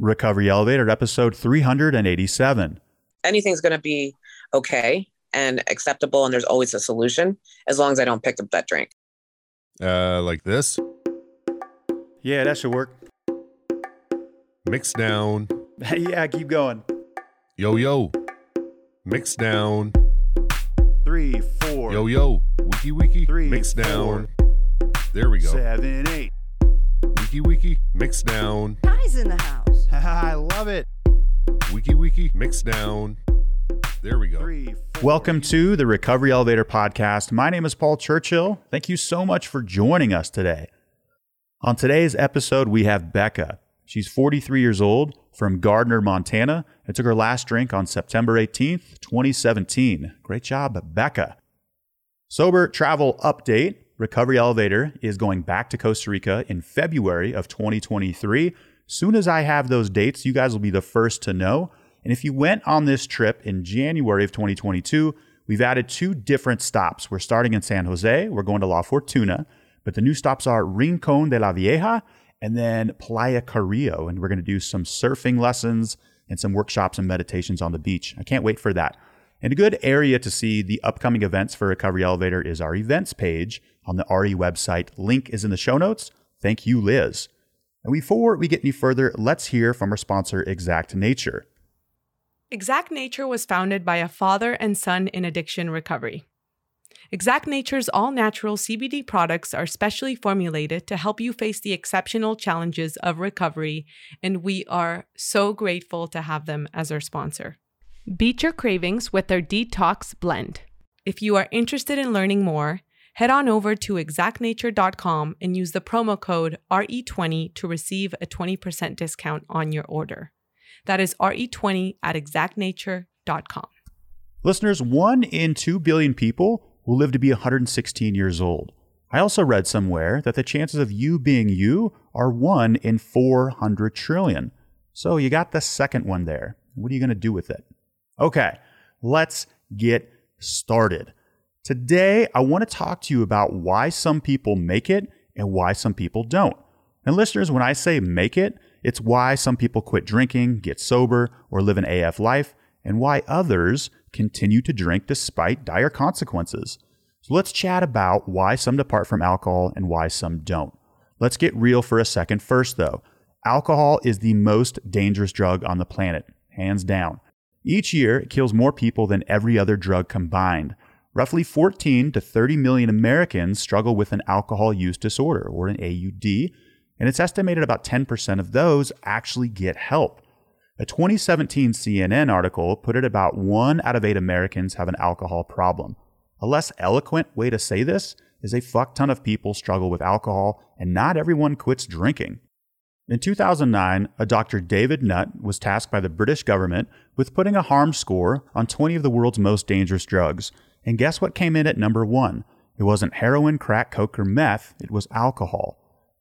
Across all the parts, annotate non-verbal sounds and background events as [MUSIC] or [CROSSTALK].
Recovery Elevator, episode 387. Anything's going to be okay and acceptable, and there's always a solution as long as I don't pick up that drink. Uh, like this. Yeah, that should work. Mix down. [LAUGHS] yeah, keep going. Yo yo. Mix down. Three, four, Yo yo. Wiki wiki. Three, Mix four. down. There we go. seven, eight. Wiki wiki. Mix down. Guys in the house. [LAUGHS] I love it. Wiki wiki. Mix down. There we go. Three, Welcome to the Recovery Elevator Podcast. My name is Paul Churchill. Thank you so much for joining us today. On today's episode, we have Becca. She's 43 years old from Gardiner, Montana, and took her last drink on September 18th, 2017. Great job, Becca. Sober travel update Recovery Elevator is going back to Costa Rica in February of 2023. Soon as I have those dates, you guys will be the first to know. And if you went on this trip in January of 2022, we've added two different stops. We're starting in San Jose, we're going to La Fortuna, but the new stops are Rincon de la Vieja and then Playa Carrillo. And we're going to do some surfing lessons and some workshops and meditations on the beach. I can't wait for that. And a good area to see the upcoming events for Recovery Elevator is our events page on the RE website. Link is in the show notes. Thank you, Liz. And before we get any further, let's hear from our sponsor, Exact Nature. Exact Nature was founded by a father and son in addiction recovery. Exact Nature's all natural CBD products are specially formulated to help you face the exceptional challenges of recovery, and we are so grateful to have them as our sponsor. Beat your cravings with their Detox Blend. If you are interested in learning more, head on over to exactnature.com and use the promo code RE20 to receive a 20% discount on your order. That is RE20 at exactnature.com. Listeners, one in two billion people will live to be 116 years old. I also read somewhere that the chances of you being you are one in 400 trillion. So you got the second one there. What are you going to do with it? Okay, let's get started. Today, I want to talk to you about why some people make it and why some people don't. And listeners, when I say make it, it's why some people quit drinking, get sober, or live an AF life, and why others continue to drink despite dire consequences. So let's chat about why some depart from alcohol and why some don't. Let's get real for a second first, though. Alcohol is the most dangerous drug on the planet, hands down. Each year, it kills more people than every other drug combined. Roughly 14 to 30 million Americans struggle with an alcohol use disorder, or an AUD, and it's estimated about 10% of those actually get help. A 2017 CNN article put it about one out of eight Americans have an alcohol problem. A less eloquent way to say this is a fuck ton of people struggle with alcohol, and not everyone quits drinking. In 2009, a Dr. David Nutt was tasked by the British government with putting a harm score on 20 of the world's most dangerous drugs. And guess what came in at number one? It wasn't heroin, crack, coke, or meth, it was alcohol.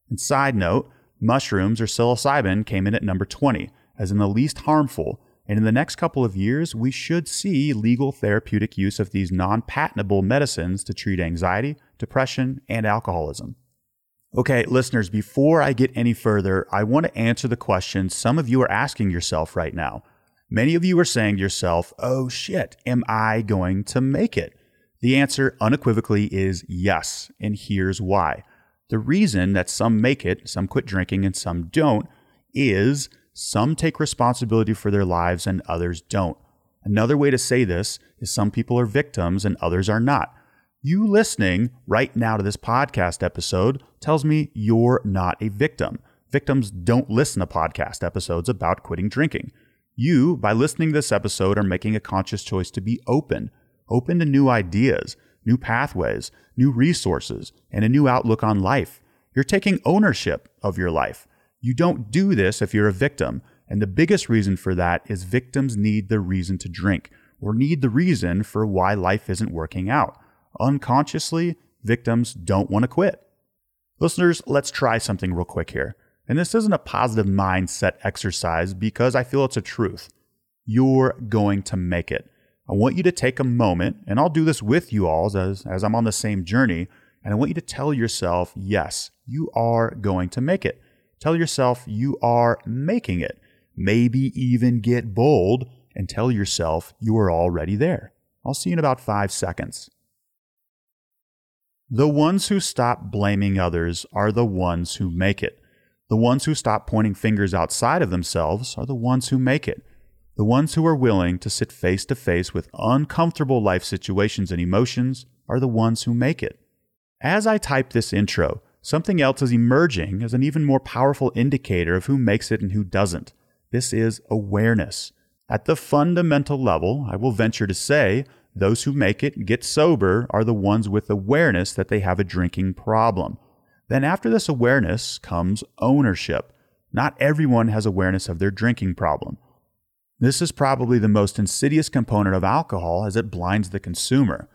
And side note, mushrooms or psilocybin came in at number 20, as in the least harmful. And in the next couple of years, we should see legal therapeutic use of these non patentable medicines to treat anxiety, depression, and alcoholism. Okay, listeners, before I get any further, I want to answer the question some of you are asking yourself right now. Many of you are saying to yourself, oh shit, am I going to make it? The answer unequivocally is yes, and here's why. The reason that some make it, some quit drinking, and some don't is some take responsibility for their lives and others don't. Another way to say this is some people are victims and others are not. You listening right now to this podcast episode tells me you're not a victim. Victims don't listen to podcast episodes about quitting drinking. You, by listening to this episode, are making a conscious choice to be open, open to new ideas, new pathways, new resources, and a new outlook on life. You're taking ownership of your life. You don't do this if you're a victim. And the biggest reason for that is victims need the reason to drink or need the reason for why life isn't working out. Unconsciously, victims don't want to quit. Listeners, let's try something real quick here. And this isn't a positive mindset exercise because I feel it's a truth. You're going to make it. I want you to take a moment, and I'll do this with you all as, as I'm on the same journey. And I want you to tell yourself, yes, you are going to make it. Tell yourself you are making it. maybe even get bold and tell yourself you are already there. I'll see you in about five seconds. The ones who stop blaming others are the ones who make it. The ones who stop pointing fingers outside of themselves are the ones who make it. The ones who are willing to sit face to face with uncomfortable life situations and emotions are the ones who make it. As I type this intro, something else is emerging as an even more powerful indicator of who makes it and who doesn't. This is awareness. At the fundamental level, I will venture to say those who make it get sober are the ones with awareness that they have a drinking problem. Then, after this awareness comes ownership. Not everyone has awareness of their drinking problem. This is probably the most insidious component of alcohol as it blinds the consumer.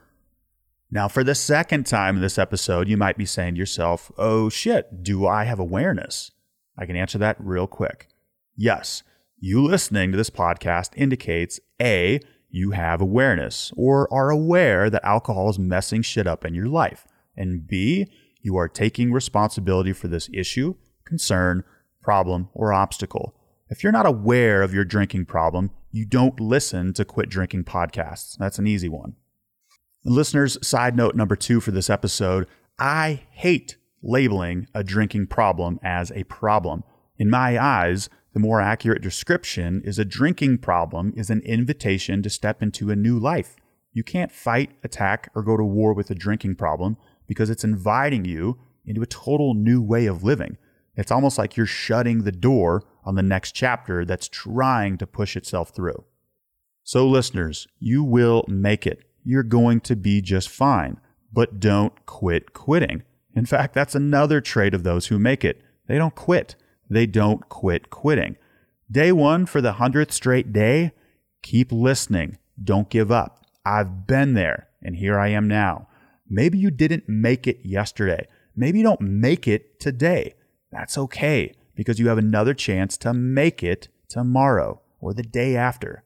Now, for the second time in this episode, you might be saying to yourself, oh shit, do I have awareness? I can answer that real quick. Yes, you listening to this podcast indicates A, you have awareness or are aware that alcohol is messing shit up in your life. And B, you are taking responsibility for this issue, concern, problem, or obstacle. If you're not aware of your drinking problem, you don't listen to Quit Drinking podcasts. That's an easy one. Listeners, side note number two for this episode I hate labeling a drinking problem as a problem. In my eyes, the more accurate description is a drinking problem is an invitation to step into a new life. You can't fight, attack, or go to war with a drinking problem because it's inviting you into a total new way of living. It's almost like you're shutting the door on the next chapter that's trying to push itself through. So, listeners, you will make it. You're going to be just fine, but don't quit quitting. In fact, that's another trait of those who make it. They don't quit they don't quit quitting. Day one for the 100th straight day, keep listening. Don't give up. I've been there, and here I am now. Maybe you didn't make it yesterday. Maybe you don't make it today. That's okay because you have another chance to make it tomorrow or the day after.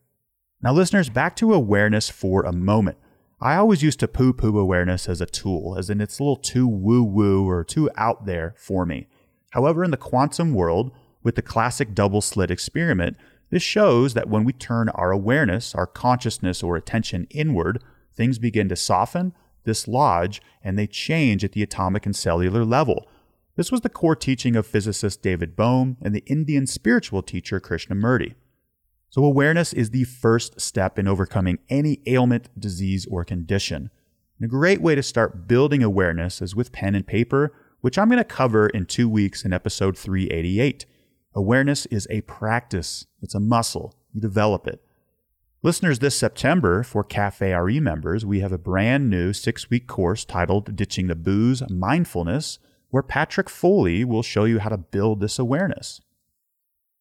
Now, listeners, back to awareness for a moment. I always used to poo poo awareness as a tool, as in it's a little too woo woo or too out there for me. However, in the quantum world, with the classic double slit experiment, this shows that when we turn our awareness, our consciousness, or attention inward, things begin to soften, dislodge, and they change at the atomic and cellular level. This was the core teaching of physicist David Bohm and the Indian spiritual teacher Krishnamurti. So, awareness is the first step in overcoming any ailment, disease, or condition. And a great way to start building awareness is with pen and paper which I'm going to cover in two weeks in episode 388. Awareness is a practice, it's a muscle. You develop it. Listeners, this September for Cafe RE members, we have a brand new six week course titled Ditching the Booze Mindfulness, where Patrick Foley will show you how to build this awareness.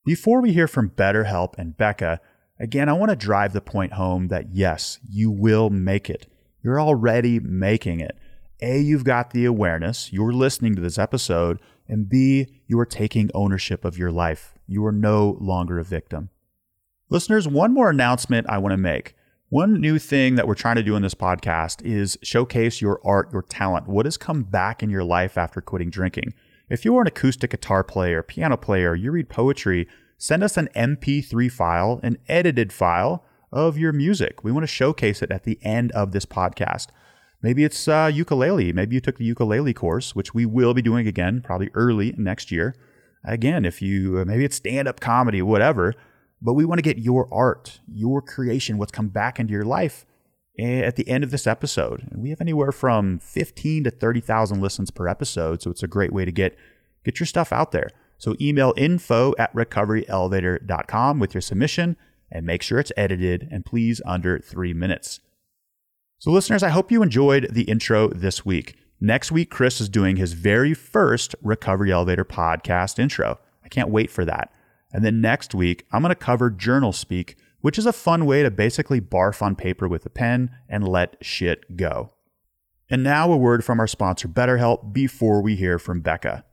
Before we hear from BetterHelp and Becca, again, I want to drive the point home that yes, you will make it. You're already making it. A, you've got the awareness, you're listening to this episode, and B, you are taking ownership of your life. You are no longer a victim. Listeners, one more announcement I want to make. One new thing that we're trying to do in this podcast is showcase your art, your talent, what has come back in your life after quitting drinking. If you are an acoustic guitar player, piano player, you read poetry, send us an MP3 file, an edited file of your music. We want to showcase it at the end of this podcast. Maybe it's uh, ukulele. Maybe you took the ukulele course, which we will be doing again, probably early next year. Again, if you maybe it's stand up comedy, whatever, but we want to get your art, your creation, what's come back into your life eh, at the end of this episode. And we have anywhere from 15 to 30,000 listens per episode. So it's a great way to get, get your stuff out there. So email info at recoveryelevator.com with your submission and make sure it's edited and please under three minutes. So, listeners, I hope you enjoyed the intro this week. Next week, Chris is doing his very first Recovery Elevator podcast intro. I can't wait for that. And then next week, I'm going to cover journal speak, which is a fun way to basically barf on paper with a pen and let shit go. And now, a word from our sponsor, BetterHelp, before we hear from Becca.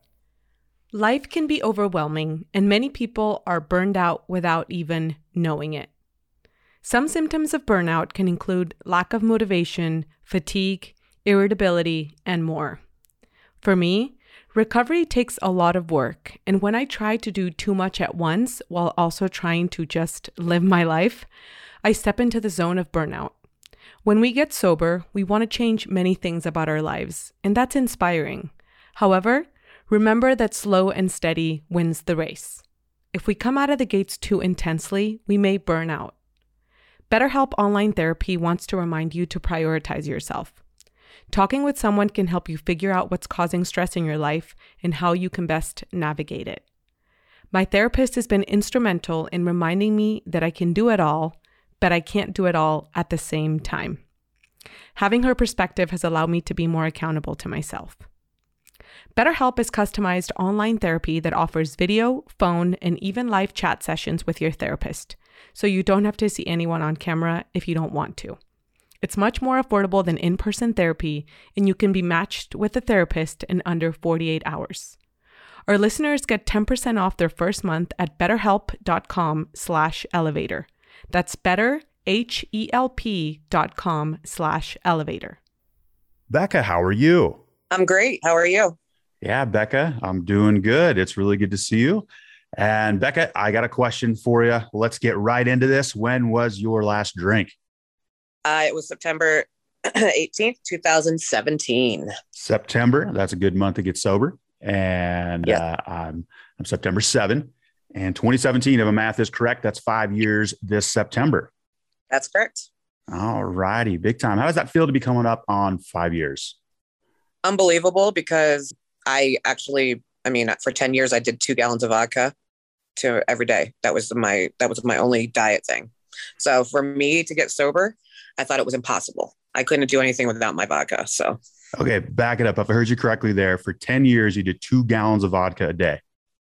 Life can be overwhelming, and many people are burned out without even knowing it. Some symptoms of burnout can include lack of motivation, fatigue, irritability, and more. For me, Recovery takes a lot of work, and when I try to do too much at once while also trying to just live my life, I step into the zone of burnout. When we get sober, we want to change many things about our lives, and that's inspiring. However, remember that slow and steady wins the race. If we come out of the gates too intensely, we may burn out. BetterHelp Online Therapy wants to remind you to prioritize yourself. Talking with someone can help you figure out what's causing stress in your life and how you can best navigate it. My therapist has been instrumental in reminding me that I can do it all, but I can't do it all at the same time. Having her perspective has allowed me to be more accountable to myself. BetterHelp is customized online therapy that offers video, phone, and even live chat sessions with your therapist, so you don't have to see anyone on camera if you don't want to. It's much more affordable than in person therapy, and you can be matched with a therapist in under 48 hours. Our listeners get 10% off their first month at betterhelp.com slash elevator. That's better, H-E-L-P dot com slash elevator. Becca, how are you? I'm great. How are you? Yeah, Becca, I'm doing good. It's really good to see you. And Becca, I got a question for you. Let's get right into this. When was your last drink? Uh, it was September [CLEARS THROAT] 18th, 2017. September. That's a good month to get sober. And Yeah. uh, I'm, I'm September 7. And 2017, if my math is correct, that's five years this September. That's correct. All righty, big time. How does that feel to be coming up on five years? Unbelievable because I actually, I mean, for 10 years, I did two gallons of vodka to every day. That was my, that was my only diet thing. So for me to get sober, I thought it was impossible. I couldn't do anything without my vodka. So Okay, back it up. If I heard you correctly there, for 10 years, you did two gallons of vodka a day.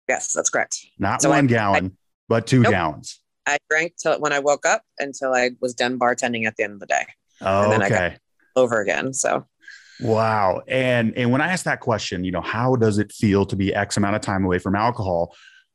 yes, that's correct. Not So I- one gallon, but two Nope. gallons. I drank till when I woke up until I was done bartending at the end of the day Oh, then I got- okay. over again. So Wow. And and when I asked that question, you know, how does it feel to be X amount of time away from alcohol?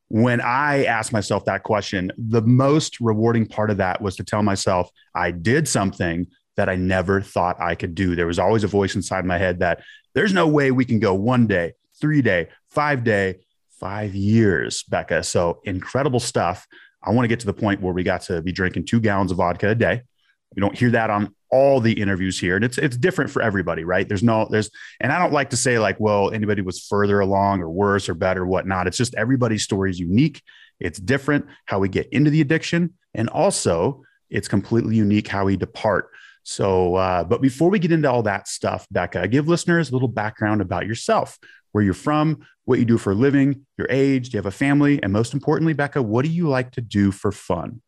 When I asked myself that question, the most rewarding part of that was to tell myself I did something that I never thought I could do. There was always a voice inside my head that there's no way we can go one day, three day, five day, five years, Becca. So incredible stuff. I want to get to the point where we got to be drinking two gallons of vodka a day. We don't hear that on all the interviews here. And it's it's different for everybody, right? There's no, there's and I don't like to say like, well, anybody was further along or worse or better, whatnot. It's just everybody's story is unique. It's different how we get into the addiction. And also it's completely unique how we depart. So, uh, but before we get into all that stuff, Becca, give listeners a little background about yourself, where you're from, what you do for a living, your age, do you have a family? And most importantly, Becca, what do you like to do for fun?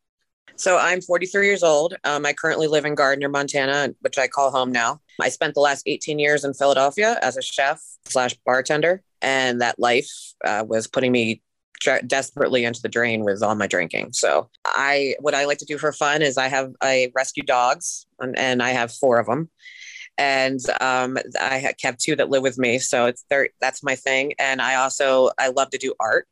So I'm 43 years old. Um, I currently live in Gardiner, Montana, which I call home now. I spent the last 18 years in Philadelphia as a chef slash bartender, and that life uh, was putting me desperately into the drain with all my drinking. So I, what I like to do for fun is I have I rescue dogs, and, and I have four of them, and um, I have two that live with me. So it's there. That's my thing, and I also I love to do art,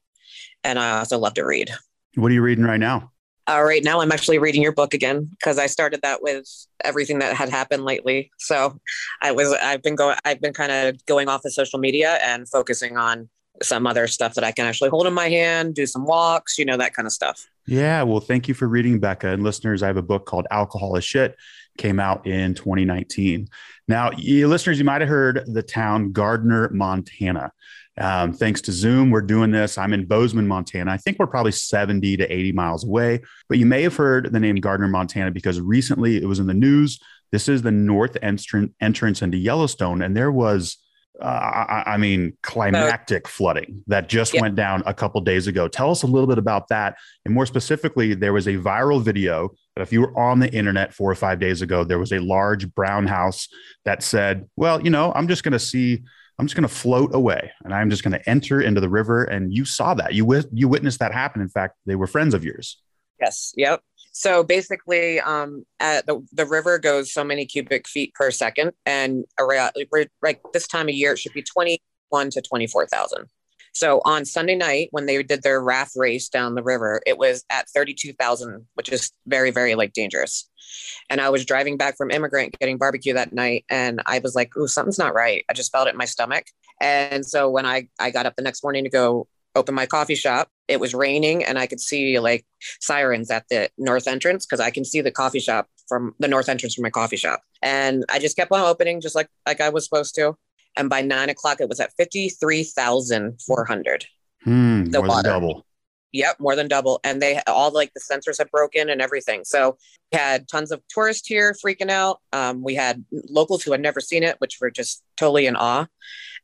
and I also love to read. What are you reading right now? Right now, I'm actually reading your book again because I started that with everything that had happened lately. So I was, I've been going, I've been kind of going off of social media and focusing on some other stuff that I can actually hold in my hand, do some walks, you know, that kind of stuff. Yeah, well, thank you for reading, Becca. And listeners, I have a book called Alcohol is Shit, came out in 2019. Now, you listeners, you might have heard the town Gardiner, Montana. Um, thanks to Zoom, we're doing this. I'm in Bozeman, Montana. I think we're probably 70 to 80 miles away, but you may have heard the name Gardiner, Montana, because recently it was in the news. This is the north entran- entrance into Yellowstone, and there was uh, I, I mean, climactic flooding that just Yeah. went down a couple days ago. Tell us a little bit about that. And more specifically, there was a viral video that if you were on the internet four or five days ago, there was a large brown house that said, well, you know, I'm just going to see, I'm just going to float away and I'm just going to enter into the river. And you saw that. You, wit- you witnessed that happen. In fact, they were friends of yours. Yes. Yep. So basically, um, the, the river goes so many cubic feet per second, and around like this time of year, it should be 21 to 24,000. So on Sunday night, when they did their raft race down the river, it was at 32,000, which is very, very like dangerous. And I was driving back from Emigrant getting barbecue that night, and I was like, "Ooh, something's not right." I just felt it in my stomach, And so when I, I got up the next morning to go open my coffee shop, it was raining and I could see like sirens at the north entrance because I can see the coffee shop from the north entrance from my coffee shop. And I just kept on opening just like like I was supposed to. And by nine o'clock, it was at fifty three thousand four hundred. Hmm, The more than double. Yep, more than double. And they all like the sensors had broken and everything. So we had tons of tourists here freaking out. Um, we had locals who had never seen it, which were just totally in awe.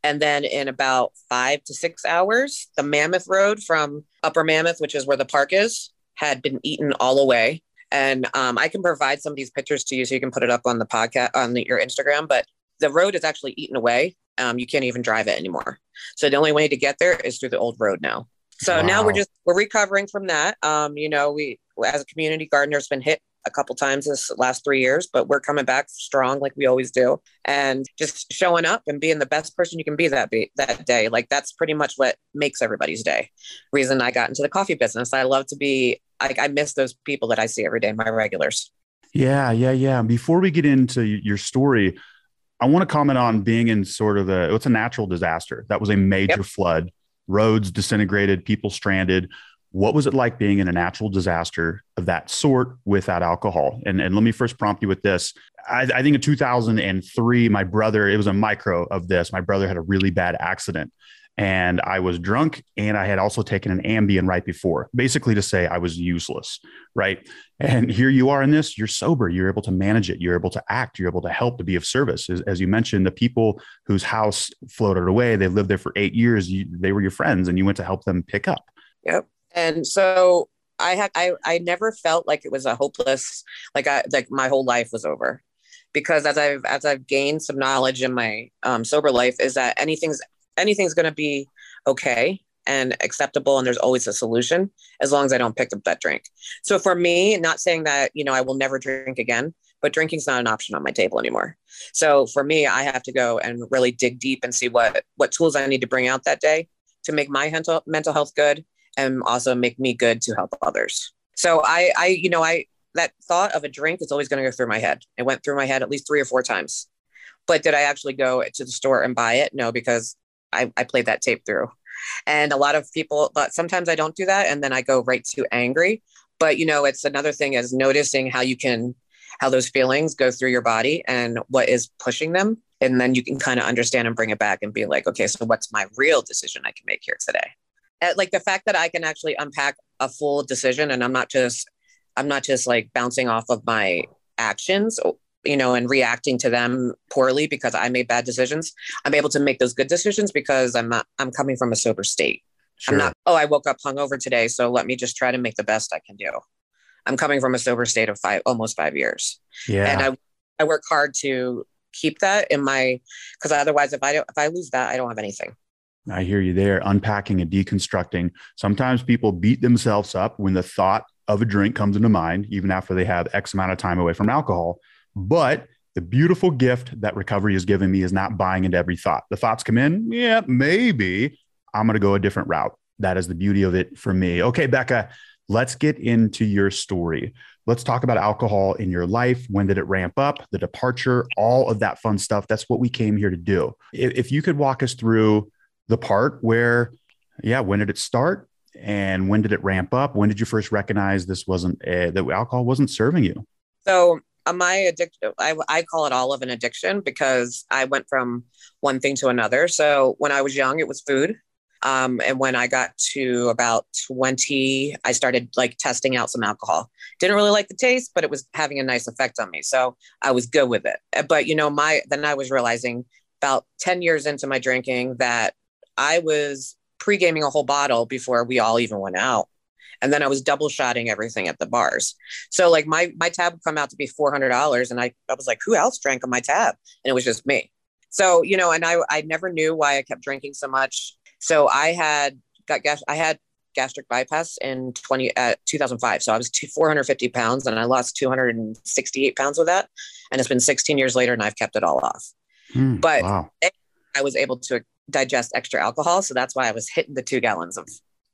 And then in about five to six hours, the Mammoth Road from Upper Mammoth, which is where the park is, had been eaten all away. And um, I can provide some of these pictures to you so you can put it up on the podcast on the, your Instagram. But the road is actually eaten away. Um, you can't even drive it anymore. So the only way to get there is through the old road now. So now we're just we're recovering from that. Um, you know, we as a community Gardiner's been hit a couple times this last three years, but we're coming back strong like we always do, and just showing up and being the best person you can be that be that day. Like that's pretty much what makes everybody's day. Reason I got into the coffee business. I love to be. I, I miss those people that I see every day, my regulars. Yeah, yeah, yeah. Before we get into your story, I want to comment on being in sort of a it's a natural disaster. That was a major Yep. flood, roads disintegrated, people stranded. What was it like being in a natural disaster of that sort without alcohol? And and let me first prompt you with this. I, I think in 2003, my brother, it was a micro of this. My brother had a really bad accident and I was drunk and I had also taken an Ambien right before, basically to say I was useless, right? And here you are in this, you're sober, you're able to manage it, you're able to act, you're able to help to be of service. As, as you mentioned, the people whose house floated away, they lived there for eight years, you, they were your friends and you went to help them pick up. Yep. And so I had I I never felt like it was a hopeless like I like my whole life was over. Because as I've as I've gained some knowledge in my um, sober life is that anything's anything's going to be okay and acceptable and there's always a solution as long as I don't pick up that drink. So for me, not saying that, you know, I will never drink again, but drinking's not an option on my table anymore. So for me, I have to go and really dig deep and see what what tools I need to bring out that day to make my mental mental health good and also make me good to help others. So I, I, you know, I that thought of a drink is always going to go through my head. It went through my head at least three or four times. But did I actually go to the store and buy it? No, because I, I played that tape through. And a lot of people, but sometimes I don't do that, and then I go right to angry. But you know, it's another thing is noticing how you can, how those feelings go through your body and what is pushing them, and then you can kind of understand and bring it back and be like, okay, so what's my real decision I can make here today? Uh, like the fact that I can actually unpack a full decision and I'm not just I'm not just like bouncing off of my actions, you know, and reacting to them poorly because I made bad decisions. I'm able to make those good decisions because I'm not I'm coming from a sober state. I'm not, oh, I woke up hungover today, so let me just try to make the best I can do. I'm coming from a sober state of five almost five years. Yeah. And I I work hard to keep that in my because otherwise if I don't if I lose that, I don't have anything. I hear you there, unpacking and deconstructing. Sometimes people beat themselves up when the thought of a drink comes into mind, even after they have X amount of time away from alcohol. But the beautiful gift that recovery has given me is not buying into every thought. The thoughts come in, yeah, maybe I'm going to go a different route. That is the beauty of it for me. Okay, Becca, let's get into your story. Let's talk about alcohol in your life. When did it ramp up? The departure, all of that fun stuff. That's what we came here to do. If, you could walk us through the part where, yeah, when did it start? And when did it ramp up? When did you first recognize this wasn't uh, that alcohol wasn't serving you? So my addiction, I, I call it all of an addiction because I went from one thing to another. So when I was young, it was food. Um, and when I got to about 20, I started like testing out some alcohol. Didn't really like the taste, but it was having a nice effect on me. So I was good with it. Uh, But, you know, my, then I was realizing about 10 years into my drinking that I was pre gaming a whole bottle before we all even went out. And then I was double shotting everything at the bars. So like my my tab would come out to be four hundred dollars, and I I was like, who else drank on my tab? And it was just me. So you know, and I I never knew why I kept drinking so much. So I had got gas I had gastric bypass in 20 uh, 2005 so i was 450 pounds and i lost 268 pounds with that and it's been 16 years later and i've kept it all off Hmm, But- wow. i was able to digest extra alcohol so that's why i was hitting the two gallons of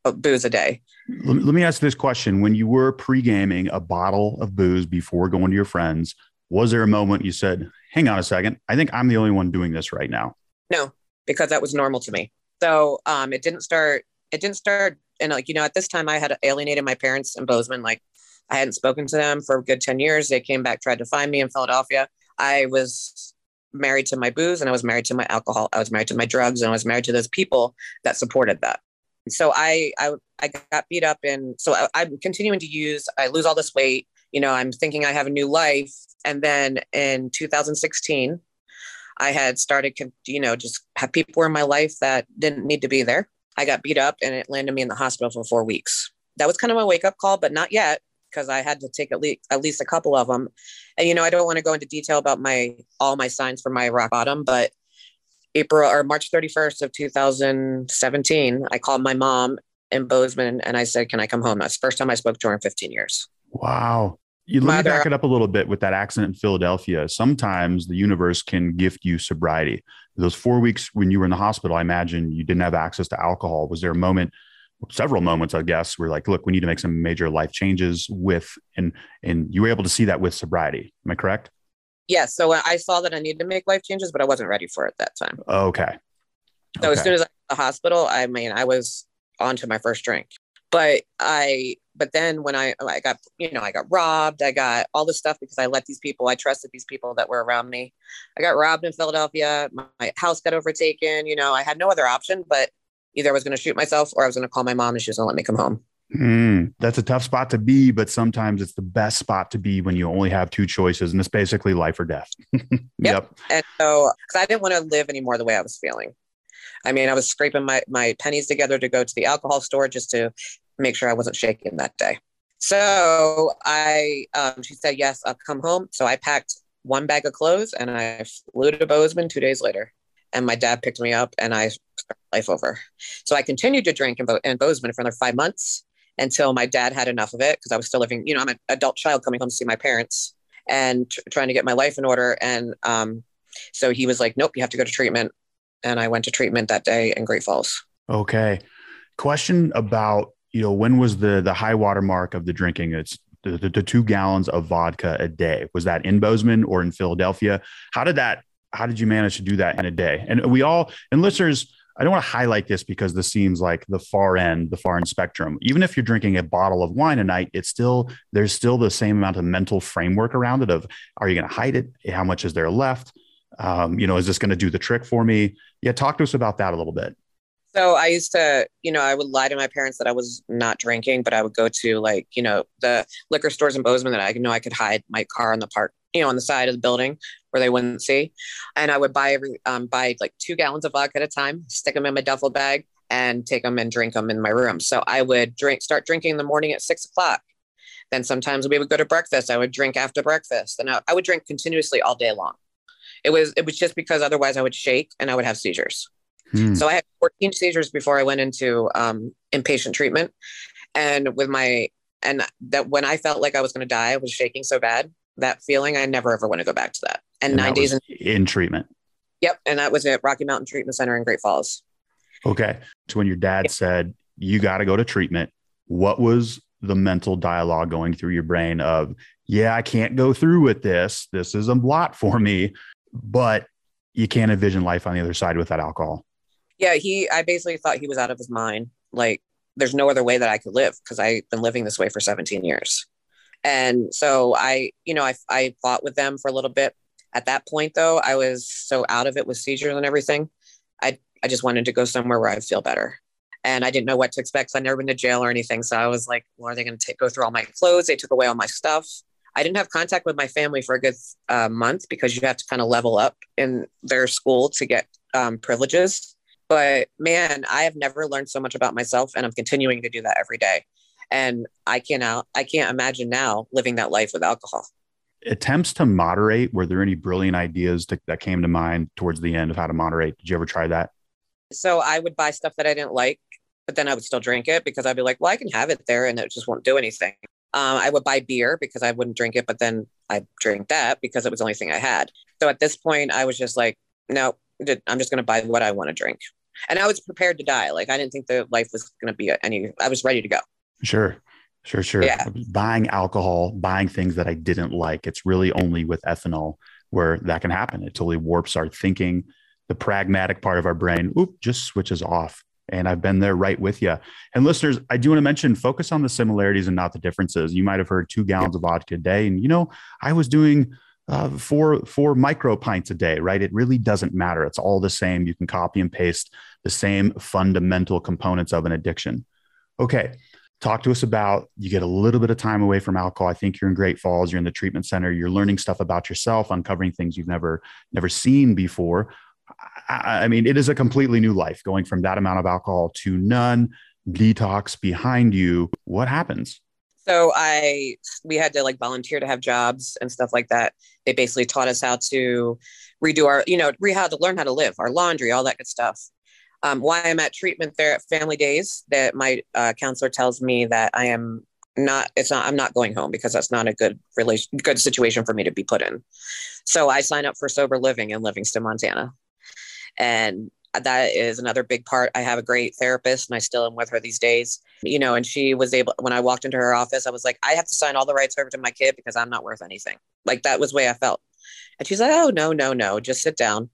booze a day Let me, let me ask this question. When you were pre gaming a bottle of booze before going to your friends, was there a moment you said, hang on a second, I think I'm the only one doing this right now? No, because that was normal to me. So um, it didn't start. It didn't start. And like you know, at this time, I had alienated my parents in Bozeman. Like I hadn't spoken to them for a good ten years. They came back, tried to find me in Philadelphia. I was married to my booze, and I was married to my alcohol. I was married to my drugs, and I was married to those people that supported that. So I I, I got beat up, and so I, I'm continuing to use. I lose all this weight. You know, I'm thinking I have a new life, and then in 2016 I had started, you know, just have people in my life that didn't need to be there. I got beat up and it landed me in the hospital for four weeks. That was kind of a wake up call, but not yet because I had to take at least at least a couple of them. And you know, I don't want to go into detail about my all my signs for my rock bottom, but April or March 31st of 2017, I called my mom in Bozeman and I said, "Can I come home?" That's the first time I spoke to her in 15 years. Wow. You let me back it up a little bit with that accident in Philadelphia. Sometimes the universe can gift you sobriety. Those four weeks when you were in the hospital, I imagine you didn't have access to alcohol. Was there a moment, several moments, I guess, where like, look, we need to make some major life changes with, and and you were able to see that with sobriety. Am I correct? Yes. So I saw that I needed to make life changes, but I wasn't ready for it that time. Okay. So okay. as soon as I got the hospital, I mean, I was on to my first drink but I but then when I I got you know I got robbed, I got all this stuff because I let these people, I trusted these people that were around me. I got robbed in Philadelphia. My house got overtaken. You know, I had no other option, but either I was going to shoot myself or I was going to call my mom and she was going to let me come home. Mm, that's a tough spot to be, but sometimes it's the best spot to be when you only have two choices, and it's basically life or death. [LAUGHS] yep. yep. And so, because I didn't want to live anymore the way I was feeling. I mean, I was scraping my, my pennies together to go to the alcohol store just to make sure I wasn't shaking that day. So I, um, she said, yes, I'll come home. So I packed one bag of clothes and I flew to Bozeman two days later. And my dad picked me up and I started life over. So I continued to drink in, Bo- in Bozeman for another five months until my dad had enough of it because I was still living, you know, I'm an adult child coming home to see my parents and tr- trying to get my life in order. And um, so he was like, nope, you have to go to treatment. And I went to treatment that day in Great Falls. Okay. Question about you know, when was the the high water mark of the drinking? It's the, the, the, two gallons of vodka a day. Was that in Bozeman or in Philadelphia? How did that? How did you manage to do that in a day? And we all and listeners, I don't want to highlight this because this seems like the far end, the far end spectrum. Even if you're drinking a bottle of wine a night, it's still there's still the same amount of mental framework around it. Of are you going to hide it? How much is there left? Um, you know, is this going to do the trick for me? Yeah, talk to us about that a little bit. So I used to, you know, I would lie to my parents that I was not drinking, but I would go to like, you know, the liquor stores in Bozeman that I know I could hide my car in the park, you know, on the side of the building where they wouldn't see. And I would buy every, um, buy like two gallons of vodka at a time, stick them in my duffel bag and take them and drink them in my room. So I would drink, start drinking in the morning at six o'clock. Then sometimes we would go to breakfast. I would drink after breakfast and I, I would drink continuously all day long. It was, it was just because otherwise I would shake and I would have seizures. Hmm. So I had 14 seizures before I went into um, inpatient treatment. And with my, and that when I felt like I was going to die, I was shaking so bad. That feeling, I never ever want to go back to that. And, and nine days in, in treatment. Yep. And that was at Rocky Mountain Treatment Center in Great Falls. Okay. So when your dad yep. said, you got to go to treatment, what was the mental dialogue going through your brain of, yeah, I can't go through with this. This is a lot for me, but you can't envision life on the other side without alcohol yeah, he, I basically thought he was out of his mind. Like, there's no other way that I could live because I've been living this way for 17 years. And so I, you know, I, I fought with them for a little bit. At that point, though, I was so out of it with seizures and everything. I, I just wanted to go somewhere where I feel better. And I didn't know what to expect. So I'd never been to jail or anything. So I was like, well, are they going to go through all my clothes? They took away all my stuff. I didn't have contact with my family for a good uh, month because you have to kind of level up in their school to get um, privileges. But man, I have never learned so much about myself and I'm continuing to do that every day. And I can't out, I can't imagine now living that life with alcohol. Attempts to moderate, were there any brilliant ideas to, that came to mind towards the end of how to moderate? Did you ever try that? So I would buy stuff that I didn't like, but then I would still drink it because I'd be like, well, I can have it there and it just won't do anything. Um, I would buy beer because I wouldn't drink it, but then I drink that because it was the only thing I had. So at this point, I was just like, no, I'm just going to buy what I want to drink and I was prepared to die. Like I didn't think the life was going to be any. I was ready to go. Sure, sure, sure. Yeah. Buying alcohol, buying things that I didn't like. It's really only with ethanol where that can happen. It totally warps our thinking. the pragmatic part of our brain, oop, just switches off. And I've been there right with you. And listeners, I do want to mention focus on the similarities and not the differences. You might have heard two gallons of vodka a day. And, you know, I was doing uh, four, four micro pints a day, right? It really doesn't matter. It's all the same. You can copy and paste the same fundamental components of an addiction. Okay. Talk to us about you get a little bit of time away from alcohol. I think you're in Great Falls, you're in the treatment center, you're learning stuff about yourself, uncovering things you've never never seen before. I, I mean, it is a completely new life going from that amount of alcohol to none, detox behind you. What happens? So I we had to like volunteer to have jobs and stuff like that. They basically taught us how to redo our, you know, we had to learn how to live, our laundry, all that good stuff. Um, why I'm at treatment there at Family Days, that my uh, counselor tells me that I am not. It's not. I'm not going home because that's not a good relation, good situation for me to be put in. So I sign up for sober living in Livingston, Montana, and that is another big part. I have a great therapist and I still am with her these days. You know, and she was able when I walked into her office, I was like, I have to sign all the rights over to my kid because I'm not worth anything. Like that was the way I felt. And she's like, Oh no, no, no, just sit down.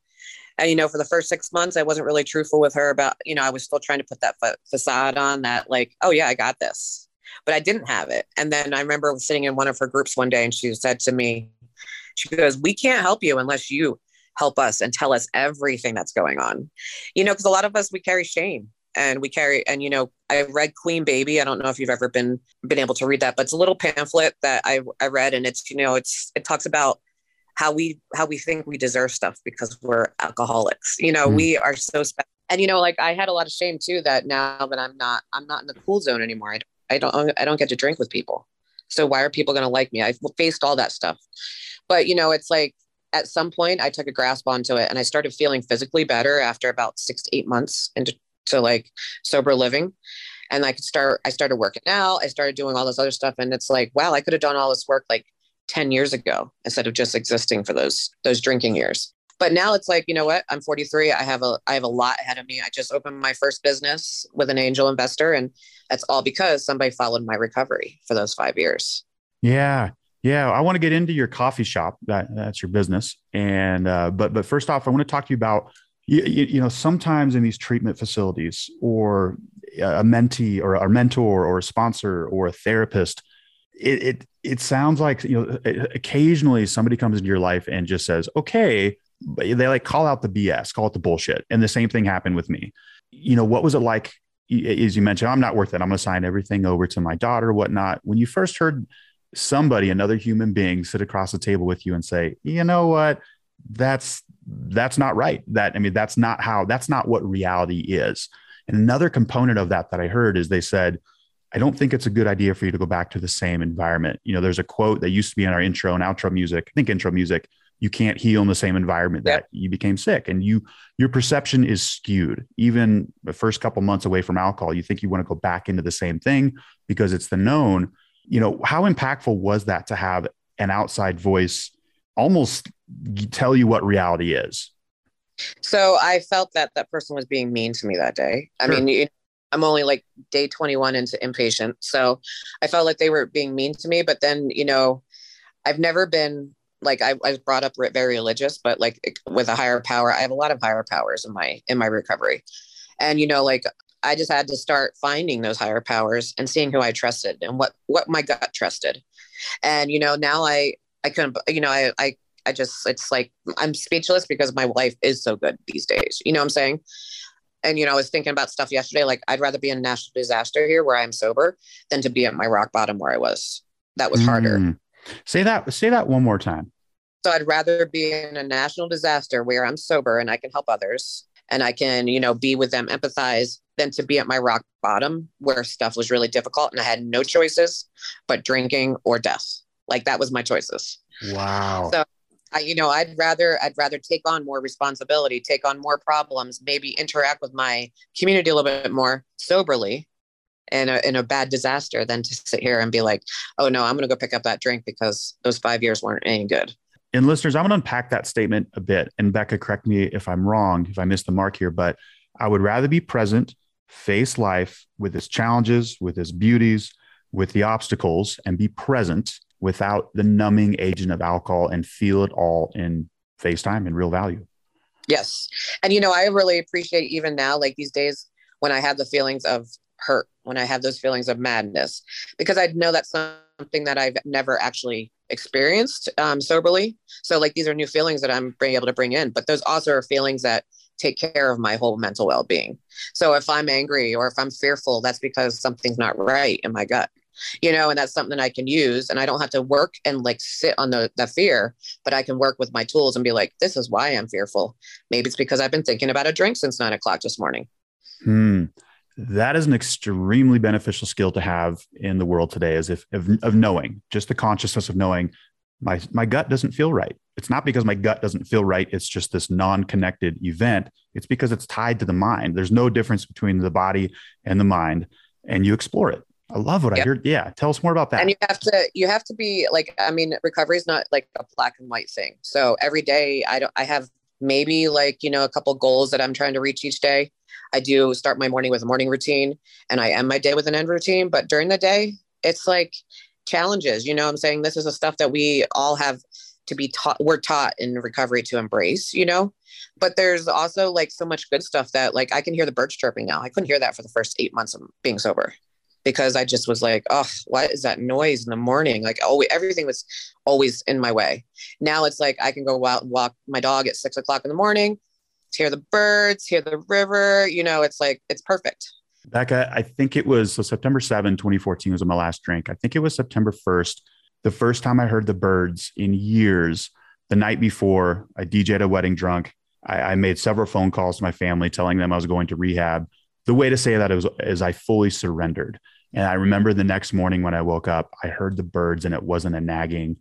And you know, for the first six months, I wasn't really truthful with her about, you know, I was still trying to put that fa- facade on that, like, oh yeah, I got this. But I didn't have it. And then I remember sitting in one of her groups one day and she said to me, she goes, We can't help you unless you help us and tell us everything that's going on. You know, because a lot of us we carry shame and we carry and you know i read queen baby i don't know if you've ever been been able to read that but it's a little pamphlet that i i read and it's you know it's it talks about how we how we think we deserve stuff because we're alcoholics you know mm. we are so special and you know like i had a lot of shame too that now that i'm not i'm not in the cool zone anymore i, don't I don't i don't get to drink with people so why are people going to like me i faced all that stuff but you know it's like at some point I took a grasp onto it and I started feeling physically better after about six to eight months into to like sober living. And I could start, I started working out, I started doing all this other stuff. And it's like, wow, I could have done all this work like 10 years ago instead of just existing for those those drinking years. But now it's like, you know what? I'm 43. I have a I have a lot ahead of me. I just opened my first business with an angel investor. And that's all because somebody followed my recovery for those five years. Yeah. Yeah, I want to get into your coffee shop. That that's your business, and uh, but but first off, I want to talk to you about you, you, you know sometimes in these treatment facilities or a mentee or a mentor or a sponsor or a therapist, it it it sounds like you know occasionally somebody comes into your life and just says, okay, they like call out the BS, call it the bullshit, and the same thing happened with me. You know, what was it like? As you mentioned, I'm not worth it. I'm going to sign everything over to my daughter, whatnot. When you first heard somebody, another human being, sit across the table with you and say, you know what, that's that's not right. That I mean, that's not how. That's not what reality is. And another component of that that I heard is they said, I don't think it's a good idea for you to go back to the same environment. You know, there's a quote that used to be in our intro and outro music. I think intro music. You can't heal in the same environment that you became sick, and you your perception is skewed. Even the first couple months away from alcohol, you think you want to go back into the same thing because it's the known you know how impactful was that to have an outside voice almost tell you what reality is so i felt that that person was being mean to me that day sure. i mean i'm only like day 21 into inpatient so i felt like they were being mean to me but then you know i've never been like I, I was brought up very religious but like with a higher power i have a lot of higher powers in my in my recovery and you know like I just had to start finding those higher powers and seeing who I trusted and what what my gut trusted. And you know, now I I couldn't you know, I I I just it's like I'm speechless because my life is so good these days. You know what I'm saying? And you know, I was thinking about stuff yesterday. Like I'd rather be in a national disaster here where I'm sober than to be at my rock bottom where I was. That was harder. Mm. Say that. Say that one more time. So I'd rather be in a national disaster where I'm sober and I can help others and I can, you know, be with them, empathize, than to be at my rock bottom where stuff was really difficult and I had no choices but drinking or death. Like that was my choices. Wow. So I, you know, I'd rather I'd rather take on more responsibility, take on more problems, maybe interact with my community a little bit more soberly in a in a bad disaster than to sit here and be like, oh no, I'm gonna go pick up that drink because those five years weren't any good. And listeners, I'm gonna unpack that statement a bit. And Becca, correct me if I'm wrong, if I missed the mark here, but I would rather be present face life with its challenges, with its beauties, with the obstacles, and be present without the numbing agent of alcohol and feel it all in FaceTime and real value. Yes. And you know, I really appreciate even now, like these days when I have the feelings of hurt, when I have those feelings of madness, because I know that's something that I've never actually experienced um, soberly. So like these are new feelings that I'm being able to bring in, but those also are feelings that take care of my whole mental well-being. So if I'm angry or if I'm fearful, that's because something's not right in my gut you know, and that's something I can use. And I don't have to work and like sit on the, the fear, but I can work with my tools and be like, this is why I'm fearful. Maybe it's because I've been thinking about a drink since nine o'clock this morning. Hmm. That is an extremely beneficial skill to have in the world today, as if of, of knowing, just the consciousness of knowing my my gut doesn't feel right. It's not because my gut doesn't feel right. It's just this non-connected event. It's because it's tied to the mind. There's no difference between the body and the mind, and you explore it. I love what yep. I heard. Yeah, tell us more about that. And you have to you have to be like I mean recovery is not like a black and white thing. So every day I don't I have maybe like you know a couple goals that I'm trying to reach each day. I do start my morning with a morning routine and I end my day with an end routine, but during the day it's like challenges, you know I'm saying this is the stuff that we all have to be taught we're taught in recovery to embrace, you know. But there's also like so much good stuff that like I can hear the birds chirping now. I couldn't hear that for the first 8 months of being sober because I just was like, oh, what is that noise in the morning? Like, oh, everything was always in my way. Now it's like I can go out and walk my dog at six o'clock in the morning, hear the birds, hear the river. You know, it's like it's perfect. Becca, I think it was so September 7, 2014 was my last drink. I think it was September 1st, the first time I heard the birds in years. The night before, I DJed a wedding drunk. I, I made several phone calls to my family telling them I was going to rehab. The way to say that is, is I fully surrendered. And I remember the next morning when I woke up, I heard the birds and it wasn't a nagging,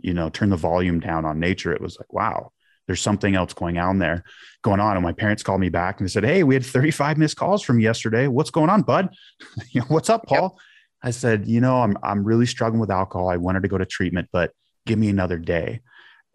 you know, turn the volume down on nature. It was like, wow, there's something else going on there, going on. And my parents called me back and they said, Hey, we had 35 missed calls from yesterday. What's going on, bud? [LAUGHS] What's up, Paul? Yep. I said, you know, I'm, I'm really struggling with alcohol. I wanted to go to treatment, but give me another day.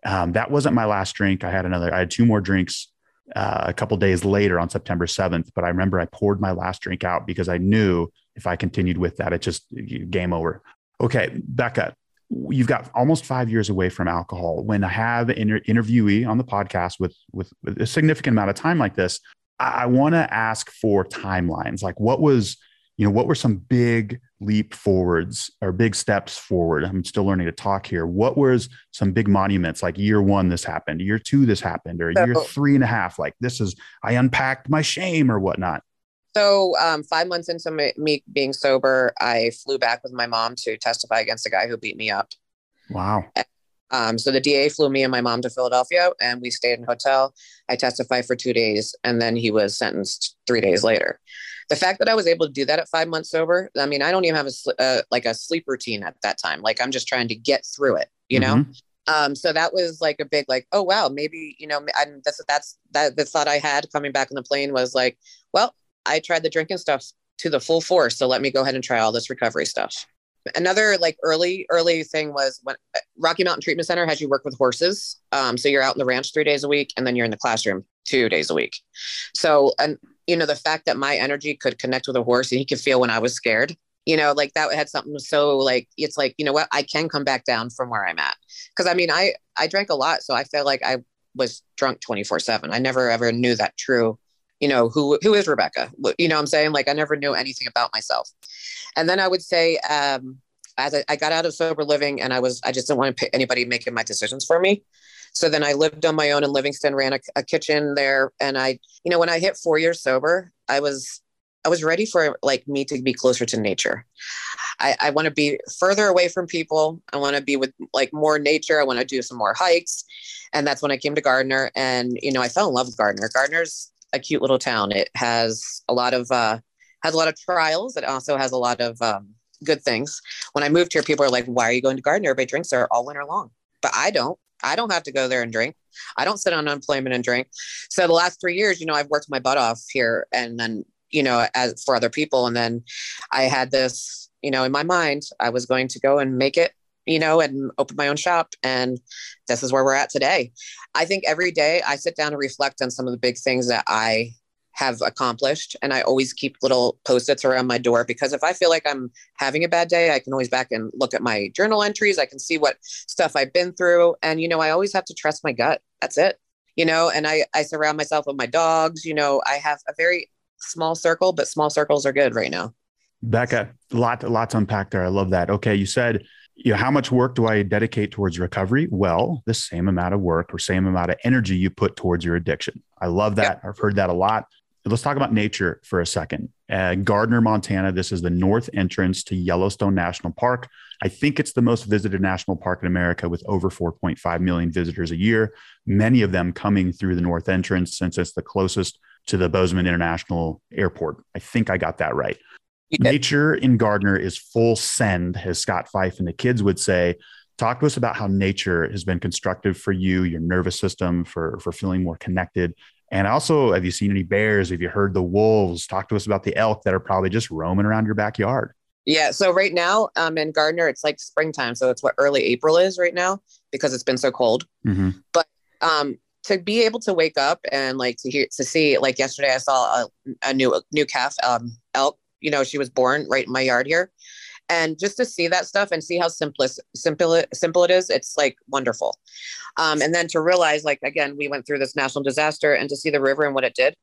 Um, that wasn't my last drink. I had another, I had two more drinks uh, a couple days later on September 7th, but I remember I poured my last drink out because I knew if I continued with that, it just game over. Okay, Becca, you've got almost five years away from alcohol. When I have an inter- interviewee on the podcast with, with, with a significant amount of time like this, I, I want to ask for timelines. Like, what was you know what were some big leap forwards or big steps forward i'm still learning to talk here what was some big monuments like year one this happened year two this happened or year three and a half like this is i unpacked my shame or whatnot so, um, five months into me being sober, I flew back with my mom to testify against a guy who beat me up. Wow. Um, so the DA flew me and my mom to Philadelphia, and we stayed in a hotel. I testified for two days, and then he was sentenced three days later. The fact that I was able to do that at five months sober, I mean, I don't even have a uh, like a sleep routine at that time. Like I'm just trying to get through it, you know. Mm-hmm. Um, so that was like a big like, oh wow, maybe you know, and that's that's that the thought I had coming back on the plane was like, well, I tried the drinking stuff to the full force. So let me go ahead and try all this recovery stuff. Another like early, early thing was when uh, Rocky Mountain Treatment Center has you work with horses. Um, so you're out in the ranch three days a week and then you're in the classroom two days a week. So, and you know, the fact that my energy could connect with a horse and he could feel when I was scared, you know, like that had something so like, it's like, you know what, I can come back down from where I'm at. Cause I mean, I, I drank a lot. So I felt like I was drunk 24 seven. I never ever knew that true you know who who is rebecca you know i'm saying like i never knew anything about myself and then i would say um as I, I got out of sober living and i was i just didn't want to anybody making my decisions for me so then i lived on my own in livingston ran a, a kitchen there and i you know when i hit four years sober i was i was ready for like me to be closer to nature I, I want to be further away from people. I want to be with like more nature. I want to do some more hikes. And that's when I came to Gardiner. And, you know, I fell in love with Gardiner. Gardiner's a cute little town. It has a lot of uh, has a lot of trials. It also has a lot of um, good things. When I moved here, people are like, "Why are you going to Gardiner? Everybody drinks there all winter long." But I don't. I don't have to go there and drink. I don't sit on unemployment and drink. So the last three years, you know, I've worked my butt off here, and then you know, as for other people, and then I had this, you know, in my mind, I was going to go and make it you know, and open my own shop. And this is where we're at today. I think every day I sit down and reflect on some of the big things that I have accomplished. And I always keep little post its around my door because if I feel like I'm having a bad day, I can always back and look at my journal entries. I can see what stuff I've been through. And, you know, I always have to trust my gut. That's it. you know, and I, I surround myself with my dogs. You know, I have a very small circle, but small circles are good right now. Becca, lot, a lot to unpack there. I love that. Okay. You said, you know, how much work do I dedicate towards recovery? Well, the same amount of work or same amount of energy you put towards your addiction. I love that. I've heard that a lot. Let's talk about nature for a second. Uh, Gardiner, Montana. This is the north entrance to Yellowstone National Park. I think it's the most visited national park in America with over 4.5 million visitors a year, many of them coming through the north entrance since it's the closest to the Bozeman International Airport. I think I got that right. Nature in Gardiner is full send, as Scott Fife and the kids would say. Talk to us about how nature has been constructive for you, your nervous system, for, for feeling more connected. And also, have you seen any bears? Have you heard the wolves? Talk to us about the elk that are probably just roaming around your backyard. Yeah. So right now, um, in Gardiner, it's like springtime. So it's what early April is right now because it's been so cold. Mm-hmm. But um, to be able to wake up and like to hear to see like yesterday, I saw a, a new new calf um, elk you know, she was born right in my yard here. And just to see that stuff and see how simple simple simple it is, it's like wonderful. Um, and then to realize, like again, we went through this national disaster, and to see the river and what it did,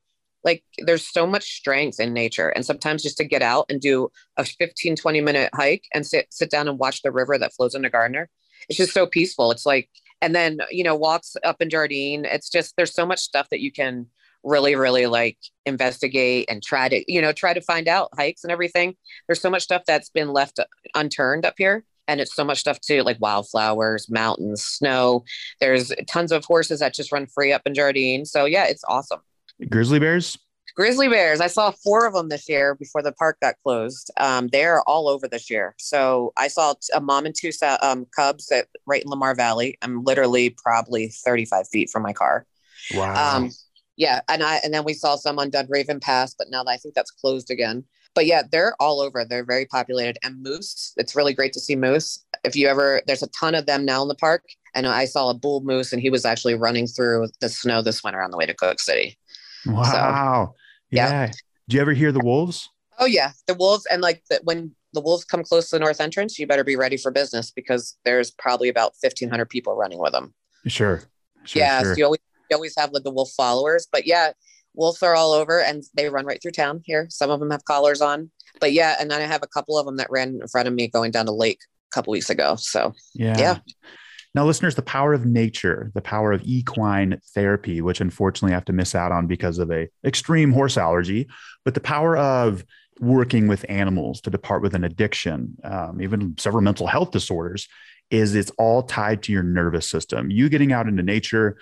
like there's so much strength in nature. And sometimes just to get out and do a 15, 20 minute hike and sit sit down and watch the river that flows into Gardiner, it's just so peaceful. It's like, and then you know, walks up in Jardine. It's just there's so much stuff that you can really really like investigate and try to you know try to find out hikes and everything. There's so much stuff that's been left unturned up here and it's so much stuff too like wildflowers mountains snow. There's tons of horses that just run free up in jardine. So yeah it's awesome. Grizzly bears? Grizzly bears. I saw four of them this year before the park got closed. Um, they're all over this year. So i saw a mom and two um, cubs at right in lamar valley. I'm literally probably 35 feet from my car. Wow. Um, yeah, and I and then we saw some on Dunraven Pass, but now I think that's closed again. But yeah, they're all over. They're very populated. And moose, it's really great to see moose. If you ever, there's a ton of them now in the park. And I saw a bull moose, and he was actually running through the snow this winter on the way to Cooke City. Wow. So, yeah. yeah. Do you ever hear the wolves? Oh yeah, the wolves, and like the, when the wolves come close to the north entrance, you better be ready for business because there's probably about 1,500 people running with them. Sure. sure yeah, sure. so you always always have like the wolf followers, but yeah, wolves are all over and they run right through town here. Some of them have collars on, but yeah, and then I have a couple of them that ran in front of me going down to lake a couple weeks ago. So yeah, yeah. Now, listeners, the power of nature, the power of equine therapy, which unfortunately I have to miss out on because of a extreme horse allergy, but the power of working with animals to depart with an addiction, um, even several mental health disorders, is it's all tied to your nervous system. You getting out into nature,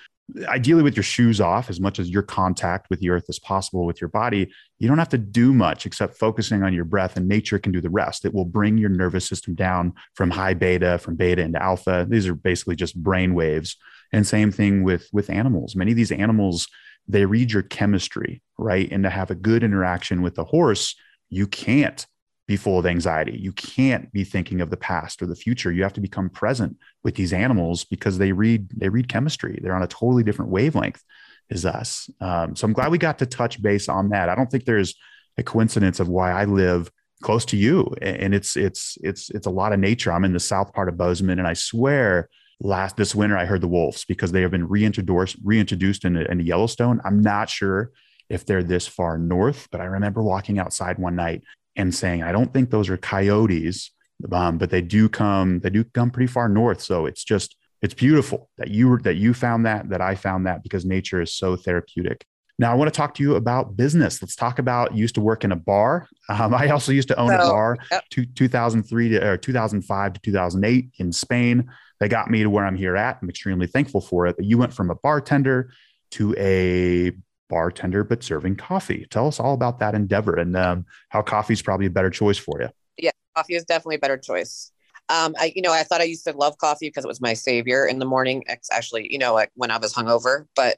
ideally with your shoes off as much as your contact with the earth as possible with your body you don't have to do much except focusing on your breath and nature can do the rest. It will bring your nervous system down from high beta from beta into alpha. These are basically just brain waves. And same thing with with animals. Many of these animals they read your chemistry right? And to have a good interaction with the horse you can't be full of anxiety. You can't be thinking of the past or the future. You have to become present with these animals because they read they read chemistry. They're on a totally different wavelength as us. Um, so I'm glad we got to touch base on that. I don't think there's a coincidence of why I live close to you, and it's it's it's it's a lot of nature. I'm in the south part of Bozeman, and I swear last this winter I heard the wolves because they have been reintroduced reintroduced into, into Yellowstone. I'm not sure if they're this far north, but I remember walking outside one night and saying, I don't think those are coyotes, um, but they do come, they do come pretty far north. So it's just, it's beautiful that you that you found that, that I found that because nature is so therapeutic. Now I want to talk to you about business. Let's talk about used to work in a bar. Um, I also used to own so, a bar, yep. two, 2003 to or 2005 to 2008 in Spain. They got me to where I'm here at. I'm extremely thankful for it. But you went from a bartender to a bartender, but serving coffee. Tell us all about that endeavor and um, how coffee is probably a better choice for you. Yeah, coffee is definitely a better choice. Um, I, you know, I thought I used to love coffee because it was my savior in the morning. It's actually, you know, like when I was hungover, but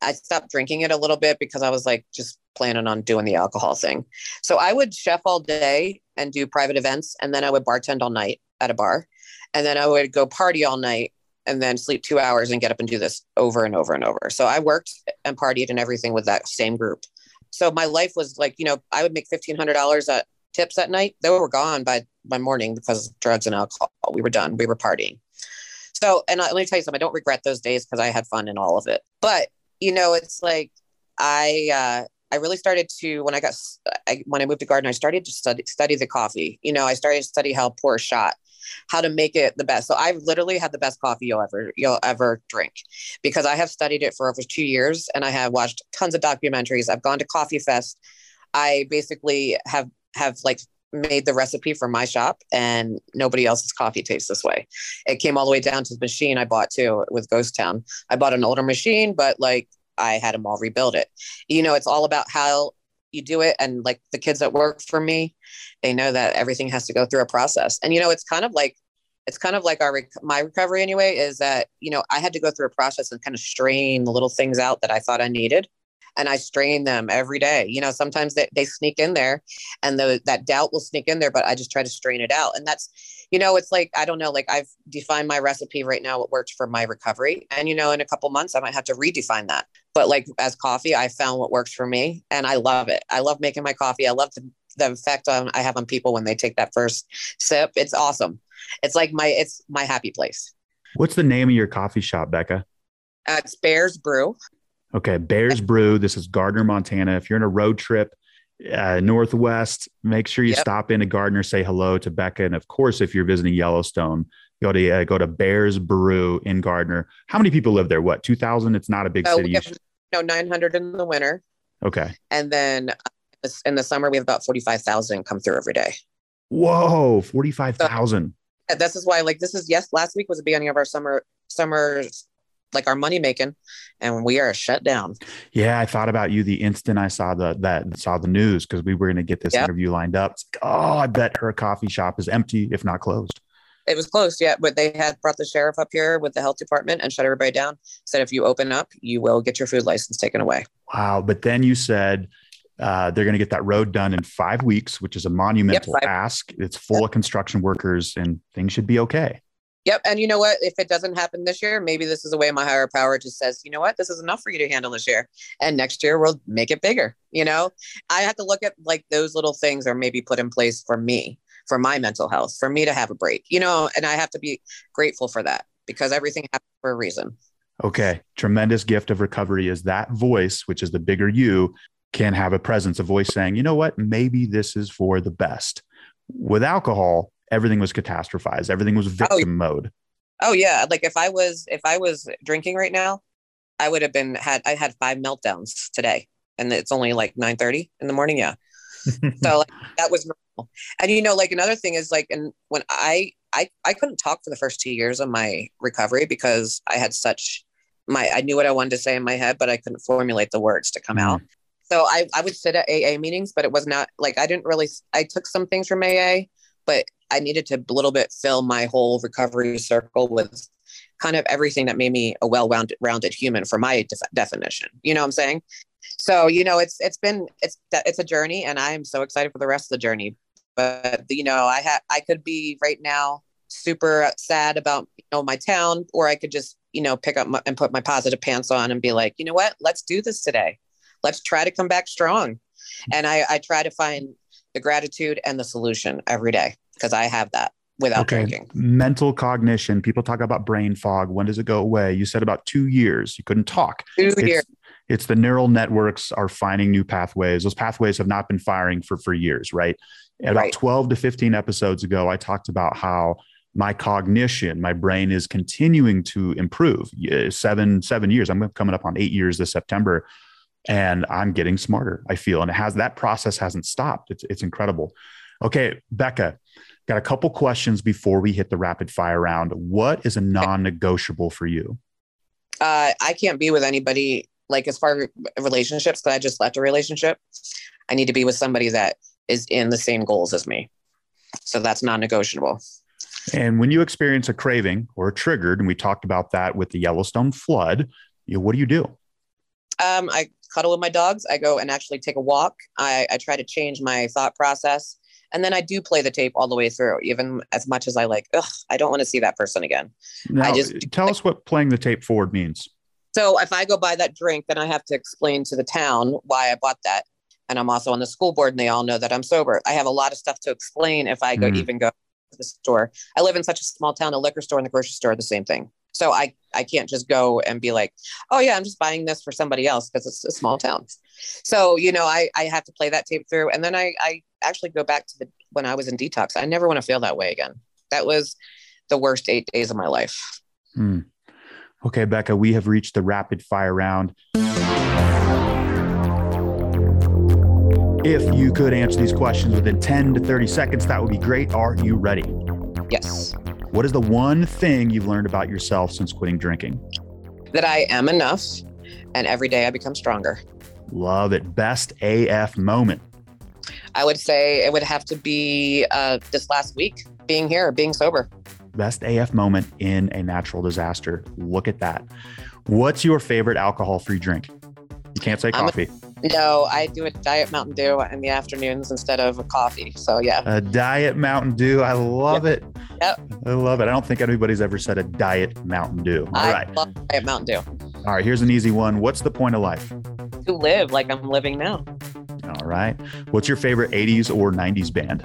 I stopped drinking it a little bit because I was like just planning on doing the alcohol thing. So I would chef all day and do private events, and then I would bartend all night at a bar, and then I would go party all night and then sleep two hours and get up and do this over and over and over. So I worked and partied and everything with that same group. So my life was like, you know, I would make fifteen hundred dollars at tips at night. They were gone by by morning because of drugs and alcohol. We were done. We were partying. So, and let me tell you something. I don't regret those days because I had fun in all of it. But you know, it's like I uh, I really started to when I got I, when I moved to Gardiner, I started to study study the coffee. You know, I started to study how to pour shot, how to make it the best. So I've literally had the best coffee you'll ever you'll ever drink because I have studied it for over two years and I have watched tons of documentaries. I've gone to Coffee Fest. I basically have have like made the recipe for my shop and nobody else's coffee tastes this way. It came all the way down to the machine I bought too with Ghost Town. I bought an older machine, but like I had them all rebuild it. You know, it's all about how you do it. And like the kids that work for me, they know that everything has to go through a process. And, you know, it's kind of like, it's kind of like our my recovery anyway is that you know i had to go through a process and kind of strain the little things out that i thought i needed and I strain them every day. You know, sometimes they, they sneak in there and the, that doubt will sneak in there, but I just try to strain it out. And that's, you know, it's like, I don't know, like I've defined my recipe right now, what worked for my recovery. And, you know, in a couple months, I might have to redefine that. But like as coffee, I found what works for me and I love it. I love making my coffee. I love the, the effect on, I have on people when they take that first sip. It's awesome. It's like my, it's my happy place. What's the name of your coffee shop, Becca? Uh, it's Bears Brew. Okay, Bears Brew. This is Gardiner, Montana. If you're in a road trip, uh, Northwest, make sure you yep. stop into Gardiner, say hello to Becca, and of course, if you're visiting Yellowstone, go to uh, go to Bears Brew in Gardiner. How many people live there? What two thousand? It's not a big oh, city. Have, no, nine hundred in the winter. Okay, and then uh, in the summer we have about forty five thousand come through every day. Whoa, forty five thousand. So, this is why, like, this is yes. Last week was the beginning of our summer summer like our money making and we are shut down yeah i thought about you the instant i saw the that saw the news because we were going to get this yep. interview lined up like, oh i bet her coffee shop is empty if not closed it was closed yeah but they had brought the sheriff up here with the health department and shut everybody down said if you open up you will get your food license taken away wow but then you said uh, they're going to get that road done in five weeks, which is a monumental yep, ask. It's full yep. of construction workers, and things should be okay. Yep. And you know what? If it doesn't happen this year, maybe this is a way my higher power just says, you know what, this is enough for you to handle this year. And next year we'll make it bigger. You know, I have to look at like those little things are maybe put in place for me, for my mental health, for me to have a break, you know, and I have to be grateful for that because everything happens for a reason. Okay. Tremendous gift of recovery is that voice, which is the bigger you, can have a presence, a voice saying, you know what, maybe this is for the best. With alcohol, everything was catastrophized. Everything was oh, victim oh, mode. Oh yeah, like if I was if I was drinking right now, I would have been had I had five meltdowns today, and it's only like nine thirty in the morning. Yeah, [LAUGHS] so like, that was normal. And you know, like another thing is like, and when I I I couldn't talk for the first two years of my recovery because I had such my I knew what I wanted to say in my head, but I couldn't formulate the words to come out. Mm-hmm. So I I would sit at AA meetings, but it was not like I didn't really I took some things from AA, but I needed to a little bit fill my whole recovery circle with kind of everything that made me a well-rounded rounded human for my def- definition. You know what I'm saying? So, you know, it's it's been it's it's a journey and I am so excited for the rest of the journey. But you know, I had I could be right now super sad about you know my town or I could just, you know, pick up my, and put my positive pants on and be like, "You know what? Let's do this today. Let's try to come back strong." And I I try to find the gratitude and the solution every day because I have that without okay. drinking. Mental cognition. People talk about brain fog. When does it go away? You said about two years. You couldn't talk. Two it's, years. It's the neural networks are finding new pathways. Those pathways have not been firing for for years, right? About right. 12 to 15 episodes ago, I talked about how my cognition, my brain is continuing to improve. Seven, seven years. I'm coming up on eight years this September. And I'm getting smarter, I feel. And it has that process hasn't stopped. It's it's incredible. Okay, Becca, Got a couple questions before we hit the rapid fire round. What is a non negotiable for you? Uh, I can't be with anybody like as far as relationships that I just left a relationship. I need to be with somebody that is in the same goals as me. So that's non negotiable. And when you experience a craving or triggered, and we talked about that with the Yellowstone flood, you know, what do you do? Um, I cuddle with my dogs. I go and actually take a walk. I, I try to change my thought process. And then I do play the tape all the way through, even as much as I like, ugh, I don't want to see that person again. Now, I just tell like, us what playing the tape forward means. So if I go buy that drink, then I have to explain to the town why I bought that. And I'm also on the school board and they all know that I'm sober. I have a lot of stuff to explain if I go mm. even go to the store. I live in such a small town, a liquor store and the grocery store are the same thing. So I I can't just go and be like, oh yeah, I'm just buying this for somebody else because it's a small town. So you know, I I have to play that tape through, and then I I actually go back to the when I was in detox. I never want to feel that way again. That was the worst eight days of my life. Hmm. Okay, Becca, we have reached the rapid fire round. If you could answer these questions within 10 to 30 seconds, that would be great. Are you ready? Yes. What is the one thing you've learned about yourself since quitting drinking? That I am enough and every day I become stronger. Love it. Best AF moment. I would say it would have to be uh, this last week, being here, being sober. Best AF moment in a natural disaster. Look at that. What's your favorite alcohol free drink? You can't say I'm a- coffee. No, I do a diet Mountain Dew in the afternoons instead of a coffee. So yeah, A diet Mountain Dew. I love it. Yep. I love it. I don't think anybody's ever said a diet Mountain Dew. All I right. love diet Mountain Dew. All right. Here's an easy one. What's the point of life? To live like I'm living now. All right. What's your favorite 80s or 90s band?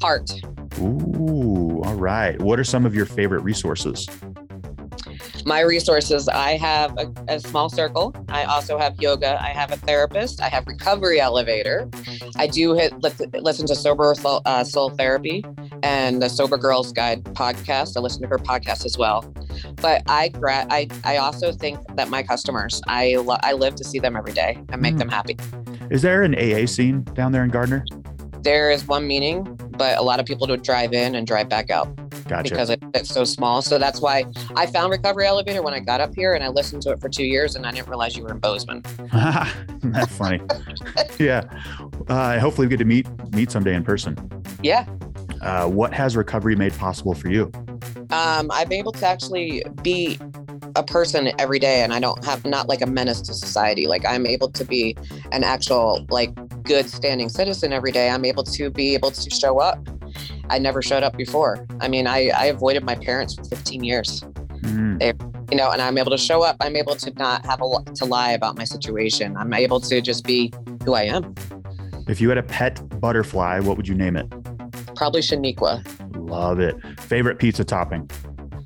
Heart. Ooh. All right. What are some of your favorite resources? My resources. I have a, a small circle. I also have yoga. I have a therapist. I have recovery elevator. I do hit li- listen to sober soul, uh, soul therapy and the sober girls guide podcast. I listen to her podcast as well. But I I I also think that my customers. I lo- I live to see them every day and make Mm. them happy. Is there an AA scene down there in Gardiner? There is one meeting, but a lot of people would drive in and drive back out Gotcha. because it's so small. So that's why I found Recovery Elevator when I got up here and I listened to it for two years and I didn't realize you were in Bozeman. [LAUGHS] That's funny. yeah. Uh, hopefully we get to meet meet someday in person. Yeah. Uh, what has recovery made possible for you? Um, I'm able to actually be a person every day and I don't have not like a menace to society. Like I'm able to be an actual like good standing citizen every day. I'm able to be able to show up. I never showed up before. I mean, I, I avoided my parents for 15 years. Mm, you know, and I'm able to show up. I'm able to not have a to lie about my situation. I'm able to just be who I am. If you had a pet butterfly, what would you name it? Probably Shaniqua. Love it. Favorite pizza topping?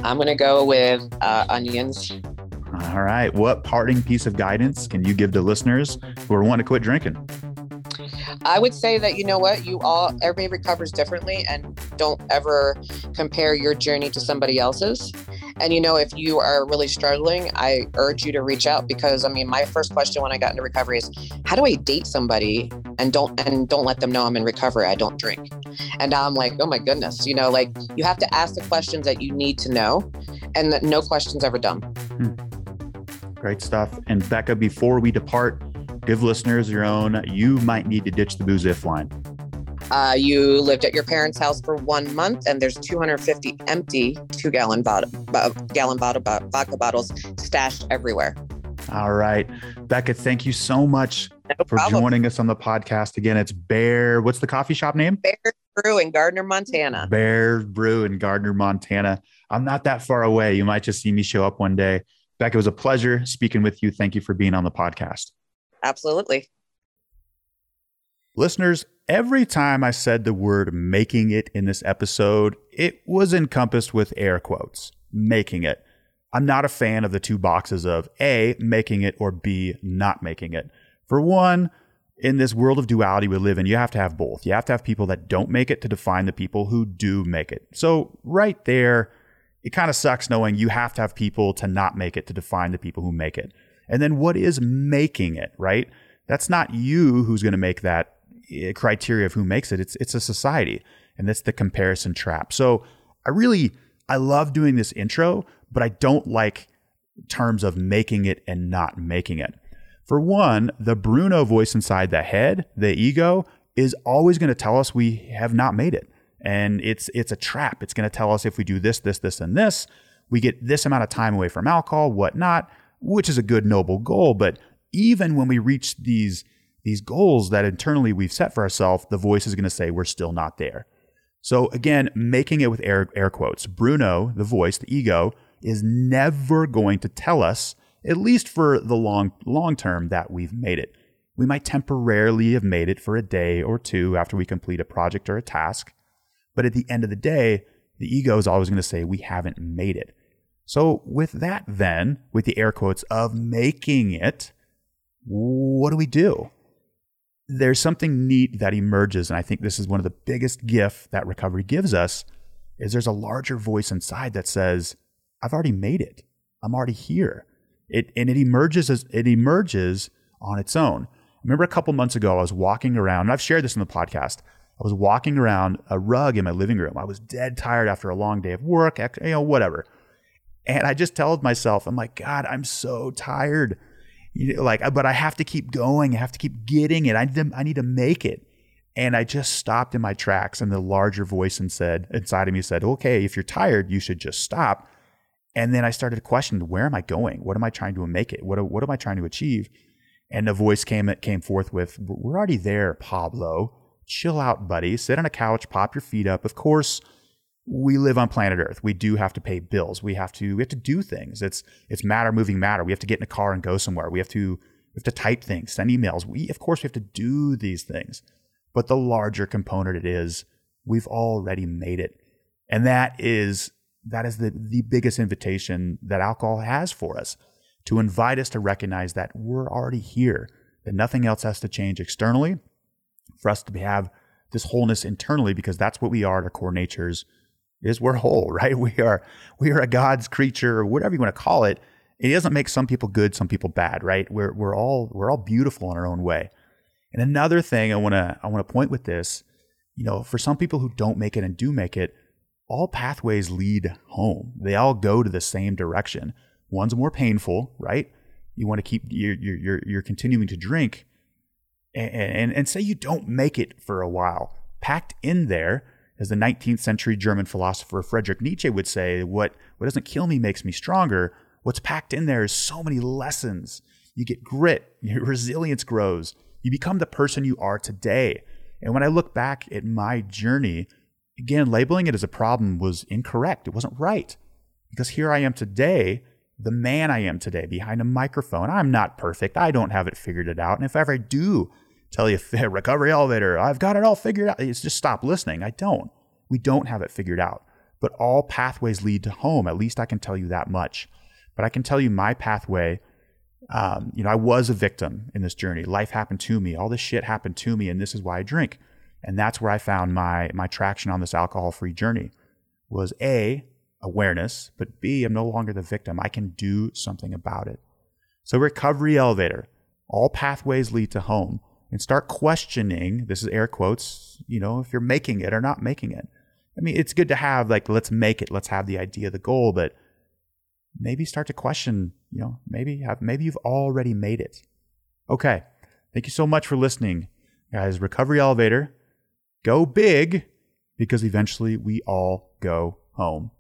I'm gonna go with uh, onions. All right. What parting piece of guidance can you give to listeners who are wanting to quit drinking? I would say that you know what you all everybody recovers differently, and don't ever compare your journey to somebody else's. And you know, if you are really struggling, I urge you to reach out because I mean, my first question when I got into recovery is, how do I date somebody and don't and don't let them know I'm in recovery? I don't drink. And now I'm like, oh my goodness, you know, like you have to ask the questions that you need to know, and that no questions ever dumb. Hmm. Great stuff. And Becca, before we depart, give listeners your own you might need to ditch the booze if line. Uh, you lived at your parents' house for one month, and there's 250 empty two gallon bottle, gallon bottle, vodka bottles stashed everywhere. All right. Becca, thank you so much No for problem. joining us on the podcast. Again, it's Bear. What's the coffee shop name? Bear Brew in Gardiner, Montana. Bear Brew in Gardiner, Montana. I'm not that far away. You might just see me show up one day. Becca, it was a pleasure speaking with you. Thank you for being on the podcast. Absolutely. Listeners, every time I said the word making it in this episode, it was encompassed with air quotes making it. I'm not a fan of the two boxes of A, making it, or B, not making it. For one, in this world of duality we live in, you have to have both. You have to have people that don't make it to define the people who do make it. So, right there, it kind of sucks knowing you have to have people to not make it to define the people who make it. And then what is making it, right? That's not you who's going to make that eh, criteria of who makes it. It's it's a society, and that's the comparison trap. So I really I love doing this intro, but I don't like terms of making it and not making it. For one, the Bruno voice inside the head, the ego, is always going to tell us we have not made it. And it's it's a trap. It's going to tell us if we do this, this, this, and this, we get this amount of time away from alcohol, whatnot, which is a good noble goal. But even when we reach these these goals that internally we've set for ourselves, the voice is going to say we're still not there. So again, making it with air, air quotes, Bruno, the voice, the ego, is never going to tell us, at least for the long long term, that we've made it. We might temporarily have made it for a day or two after we complete a project or a task, but at the end of the day, the ego is always going to say we haven't made it. So, with that, then, with the air quotes of making it, what do we do? There's something neat that emerges, and I think this is one of the biggest gifts that recovery gives us is there's a larger voice inside that says, I've already made it. I'm already here. It and it emerges as it emerges on its own. I remember a couple months ago, I was walking around, and I've shared this in the podcast. I was walking around a rug in my living room. I was dead tired after a long day of work, you know, whatever. And I just told myself, I'm like, God, I'm so tired. You know, like, but I have to keep going. I have to keep getting it. I need to, I need to make it. And I just stopped in my tracks, and the larger voice and said inside of me said, "Okay, if you're tired, you should just stop." And then I started to question, "Where am I going? What am I trying to make it? What what am I trying to achieve?" And the voice came came forth with, "We're already there, Pablo. Chill out, buddy. Sit on a couch, pop your feet up. Of course, we live on planet Earth. We do have to pay bills. We have to we have to do things. It's it's matter moving matter. We have to get in a car and go somewhere. We have to we have to type things, send emails. We of course we have to do these things. But the larger component it is, we've already made it. And that is that is the, the biggest invitation that alcohol has for us to invite us to recognize that we're already here, that nothing else has to change externally for us to have this wholeness internally, because that's what we are at our core natures is we're whole, [LAUGHS] right? We are we are a God's creature, or whatever you want to call it. It doesn't make some people good, some people bad, right? We're we're all we're all beautiful in our own way. And another thing I want to I want to point with this, you know, for some people who don't make it and do make it, all pathways lead home. They all go to the same direction. One's more painful, right? You want to keep you're you're you're continuing to drink, and, and and say you don't make it for a while. Packed in there as the 19th century German philosopher Friedrich Nietzsche would say, what, what doesn't kill me makes me stronger. What's packed in there is so many lessons. You get grit, [LAUGHS] your resilience grows, you become the person you are today. And when I look back at my journey, again, labeling it as a problem was incorrect. It wasn't right. Because here I am today, the man I am today behind a microphone. I'm not perfect. I don't have it figured it out. And if ever I do tell you [LAUGHS] recovery elevator, I've got it all figured out. It's just stop listening. I don't. We don't have it figured out. But all pathways lead to home. At least I can tell you that much. But I can tell you my pathway. Um, you know, I was a victim in this journey. Life happened to me. All this shit happened to me, and this is why I drink. And that's where I found my my traction on this alcohol-free journey. Was a awareness, but B, I'm no longer the victim. I can do something about it. So recovery elevator. All pathways lead to home and start questioning this is air quotes you know if you're making it or not making it. I mean it's good to have like let's make it let's have the idea the goal but maybe start to question you know maybe have maybe you've already made it. Okay thank you so much for listening. Guys recovery elevator go big because eventually we all go home